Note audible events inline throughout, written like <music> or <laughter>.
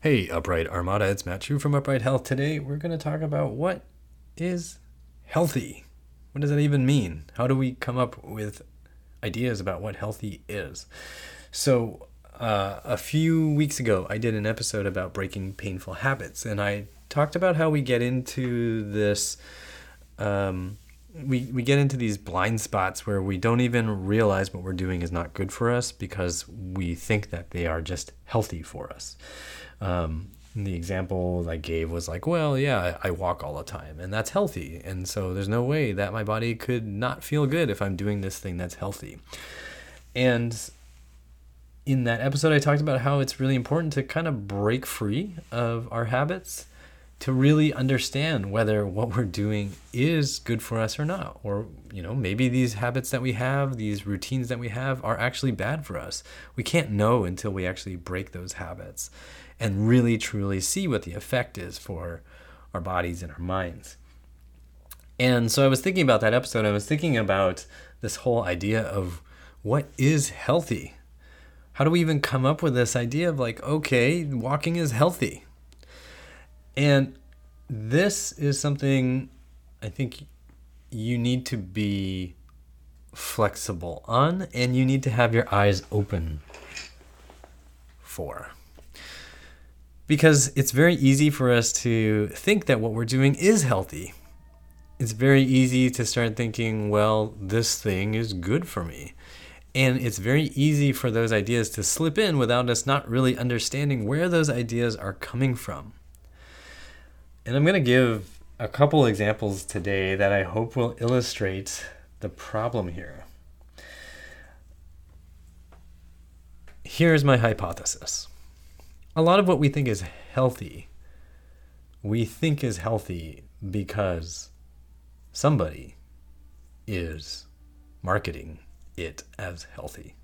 Hey, Upright Armada, it's Matt Hsu from Upright Health. Today we're going to talk about what is healthy. What does that even mean? How do we come up with ideas about what healthy is? So, uh, a few weeks ago, I did an episode about breaking painful habits, and I talked about how we get into this. Um, we, we get into these blind spots where we don't even realize what we're doing is not good for us because we think that they are just healthy for us. Um, the example I gave was like, well, yeah, I walk all the time and that's healthy. And so there's no way that my body could not feel good if I'm doing this thing that's healthy. And in that episode, I talked about how it's really important to kind of break free of our habits to really understand whether what we're doing is good for us or not. Or you know maybe these habits that we have these routines that we have are actually bad for us. We can't know until we actually break those habits and really truly see what the effect is for our bodies and our minds. And so i was thinking about that episode. I was thinking about this whole idea of what is healthy? How do we even come up with this idea of like okay walking is healthy and this is something I think you need to be flexible on and you need to have your eyes open for. Because it's very easy for us to think that what we're doing is healthy. It's very easy to start thinking, well, this thing is good for me. And it's very easy for those ideas to slip in without us not really understanding where those ideas are coming from. And I'm going to give a couple examples today that I hope will illustrate the problem here. Here's my hypothesis a lot of what we think is healthy, we think is healthy because somebody is marketing it as healthy.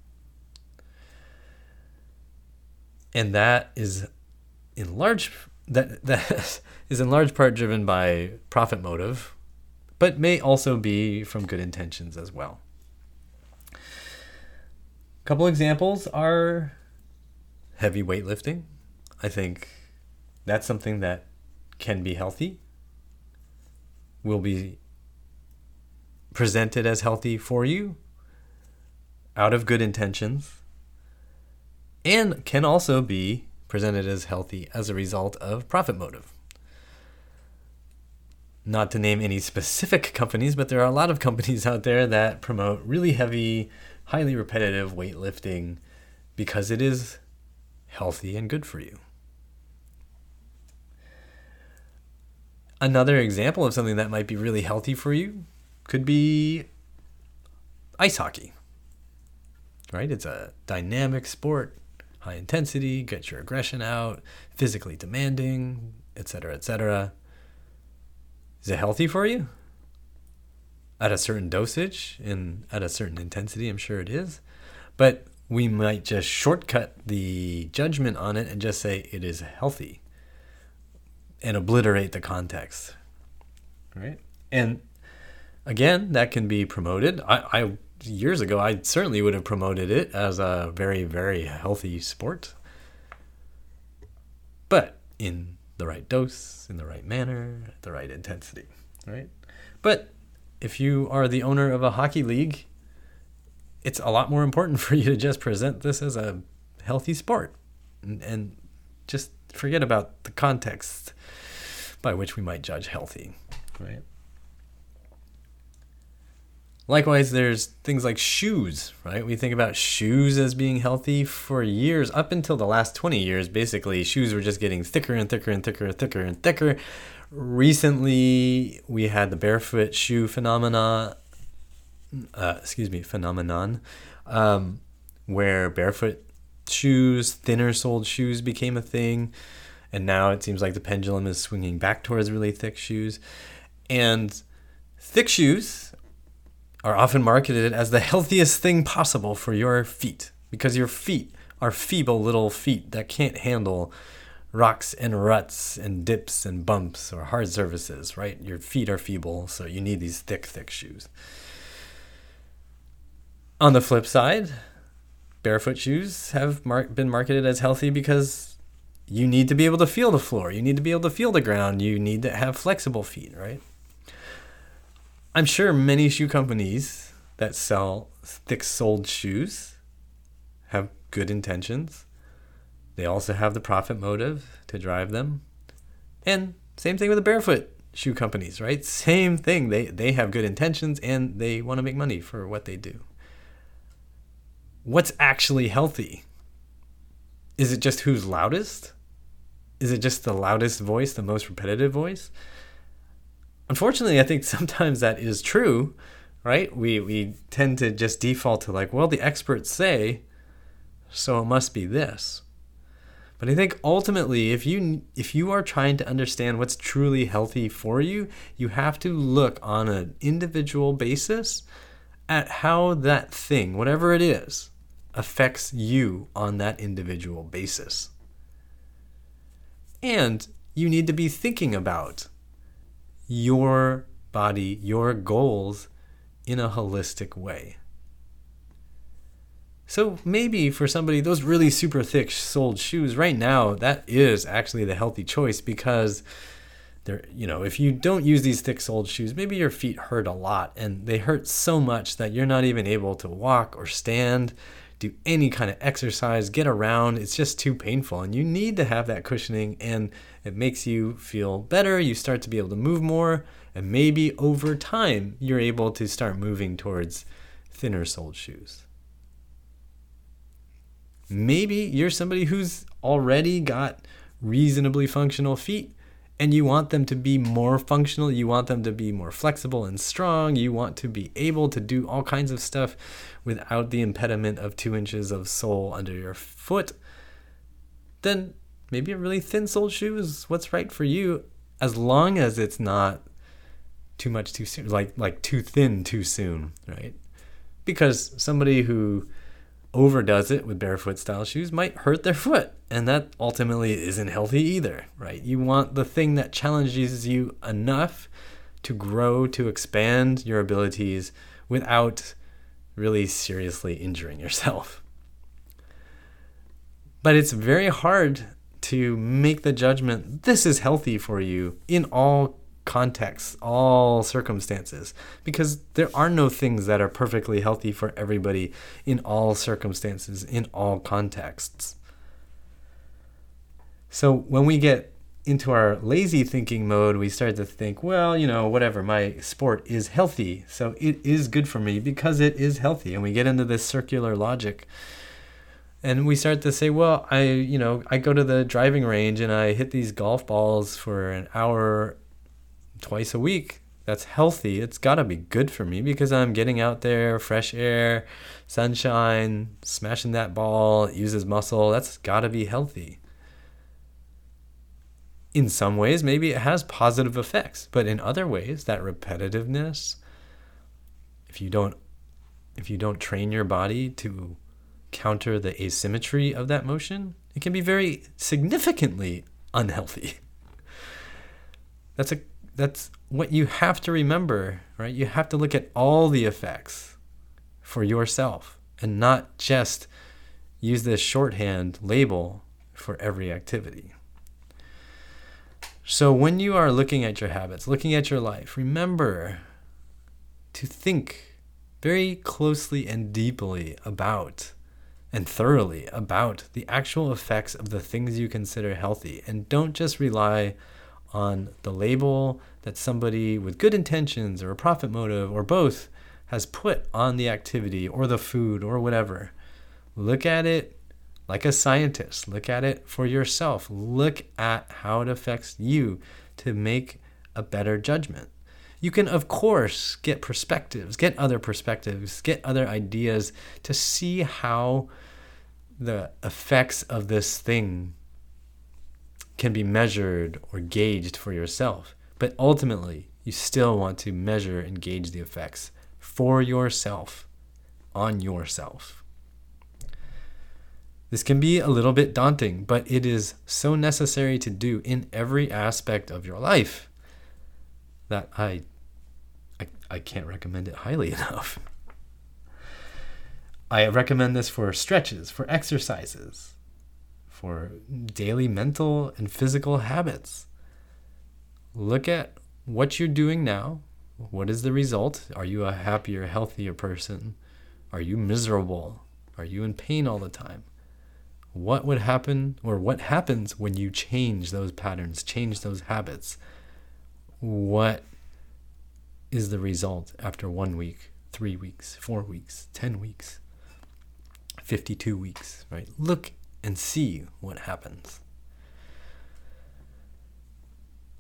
And that is in large that that <laughs> is in large part driven by profit motive, but may also be from good intentions as well. A couple examples are heavy weightlifting. I think that's something that can be healthy, will be presented as healthy for you out of good intentions, and can also be presented as healthy as a result of profit motive. Not to name any specific companies, but there are a lot of companies out there that promote really heavy, highly repetitive weightlifting because it is healthy and good for you. Another example of something that might be really healthy for you could be ice hockey. Right? It's a dynamic sport, high intensity, get your aggression out, physically demanding, etc., etc. Is it healthy for you? At a certain dosage and at a certain intensity, I'm sure it is. But we might just shortcut the judgment on it and just say it is healthy and obliterate the context. Right? And again, that can be promoted. I, I years ago, I certainly would have promoted it as a very, very healthy sport. But in the right dose, in the right manner, at the right intensity, right? But if you are the owner of a hockey league, it's a lot more important <laughs> for you to just present this as a healthy sport and, and just forget about the context by which we might judge healthy, right? Likewise, there's things like shoes, right? We think about shoes as being healthy for years. Up until the last 20 years, basically, shoes were just getting thicker and thicker and thicker and thicker and thicker. Recently, we had the barefoot shoe phenomena, uh, excuse me, phenomenon, um, where barefoot shoes, thinner soled shoes became a thing. And now it seems like the pendulum is swinging back towards really thick shoes. And thick shoes are often marketed as the healthiest thing possible for your feet because your feet are feeble little feet that can't handle rocks and ruts and dips and bumps or hard surfaces, right? Your feet are feeble, so you need these thick, thick shoes. On the flip side, barefoot shoes have mar- been marketed as healthy because you need to be able to feel the floor. You need to be able to feel the ground. You need to have flexible feet, right? I'm sure many shoe companies that sell thick soled shoes have good intentions. They also have the profit motive to drive them. And same thing with the barefoot shoe companies, right? Same thing. They they have good intentions and they want to make money for what they do. What's actually healthy? Is it just who's loudest? Is it just the loudest voice, the most repetitive voice? Unfortunately, I think <laughs> sometimes that is true, right? We we tend to just default to like, well, the experts say, so it must be this. But I think ultimately, if you if you are trying to understand what's truly healthy for you, you have to look on an individual basis at how that thing, whatever it is, affects you on that individual basis. And you need to be thinking about your body, your goals in a holistic way. So maybe for somebody, those really super thick soled shoes right now, that is actually the healthy choice because they're, you know, if you don't use these thick soled shoes, maybe your feet hurt a lot and they hurt so much that you're not even able to walk or stand, do any kind of exercise, get around. It's just too painful. And you need to have that cushioning and it makes you feel better. You start to be able to move more. And maybe over time, you're able to start moving towards thinner soled shoes. Maybe you're somebody who's already got reasonably functional feet and you want them to be more functional. You want them to be more flexible and strong. You want to be able to do all kinds of stuff without the impediment of two inches of sole under your foot. Then maybe a really thin soled shoe is what's right for you as long as it's not too much too soon like like too thin too soon right because somebody who overdoes it with barefoot style shoes might hurt their foot and that ultimately isn't healthy either right? You want the thing that challenges you enough to grow to expand your abilities without really seriously injuring yourself. But it's very hard to make the judgment this is healthy for you in all contexts, all circumstances, because there are no things that are perfectly healthy for everybody in all circumstances, in all contexts. So when we get into our lazy thinking mode, we start to think, well, you know, whatever, my sport is healthy, so it is good for me because it is healthy. And we get into this circular logic and we start to say well i you know i go to the driving range and i hit these golf balls for an hour twice a week. That's healthy. It's got to be good for me because i'm getting out there fresh air sunshine smashing that ball uses muscle. That's got to be healthy. In some ways maybe it has positive effects but in other ways that repetitiveness if you don't if you don't train your body to counter the asymmetry of that motion, it can be very significantly unhealthy. <laughs> That's a that's what you have to remember, right? You have to look at all the effects for yourself and not just use this shorthand label for every activity. So when you are looking at your habits, looking at your life, remember to think very closely and deeply about and thoroughly about the actual effects of the things you consider healthy. And don't just rely on the label that somebody with good intentions or a profit motive or both has put on the activity or the food or whatever. Look at it like a scientist. Look at it for yourself. Look at how it affects you to make a better judgment. You can, of course, get perspectives, get other perspectives, get other ideas to see how the effects of this thing can be measured or gauged for yourself. But ultimately, you still want to measure and gauge the effects for yourself on yourself. This can be a little bit daunting, but it is so necessary to do in every aspect of your life that I I, I can't recommend it highly <laughs> enough. I recommend this for stretches, for exercises, for daily mental and physical habits. Look at what you're doing now. What is the result? Are you a happier, healthier person? Are you miserable? Are you in pain all the time? What would happen, or what happens when you change those patterns, change those habits? What is the result after one week, three weeks, four weeks, 10 weeks, 52 weeks, right? Look and see what happens.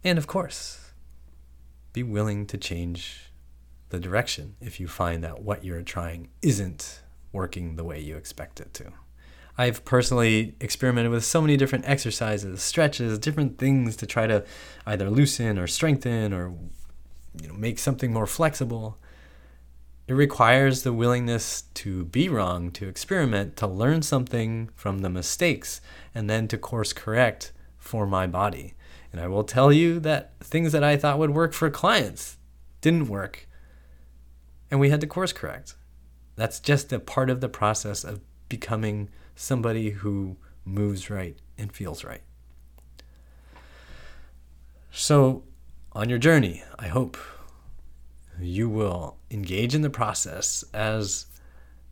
And of course, be willing to change the direction if you find that what you're trying isn't working the way you expect it to. I've personally experimented with so many different exercises, stretches, different things to try to either loosen or strengthen or you know make something more flexible. It requires the willingness to be wrong, to experiment, to learn something from the mistakes, and then to course correct for my body. And I will tell you that things that I thought would work for clients didn't work. And we had to course correct. That's just a part of the process of becoming somebody who moves right and feels right. So, on your journey, I hope you will engage in the process as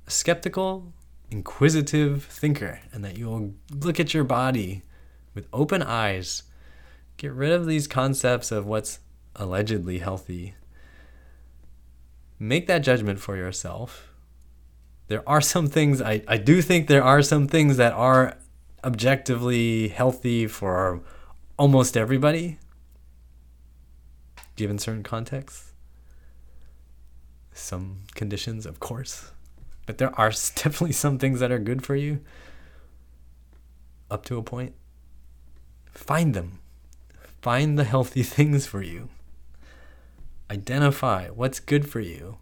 a skeptical, inquisitive thinker, and that you'll look at your body with open eyes Get rid of these concepts of what's allegedly healthy. Make that judgment for yourself. There are some things, I, I do think there are some things that are objectively healthy for almost everybody, given certain contexts. Some conditions, of course. But there are <laughs> definitely some things that are good for you up to a point. Find them. Find the healthy <laughs> things for you. Identify what's good for you.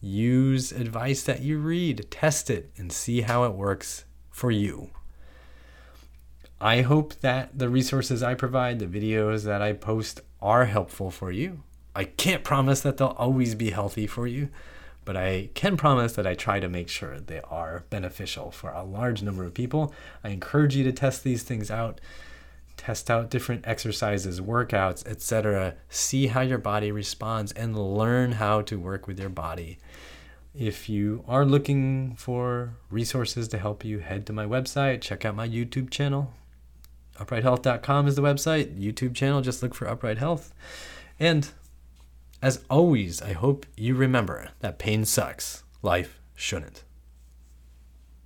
Use advice that you read, test it, and see how it works for you. I hope that the resources I provide, the videos that I post, are helpful for you. I can't promise that they'll always be healthy for you, but I can promise that I try to make sure they are beneficial for a large number of people. I encourage you to test these things out test out different exercises, workouts, etc. See how your body responds and learn how to work with your body. If you are looking for resources to help you, head to my website, check out my YouTube channel. UprightHealth.com is the website, YouTube channel, just look for Upright Health. And as always, I hope you remember that pain sucks, life shouldn't.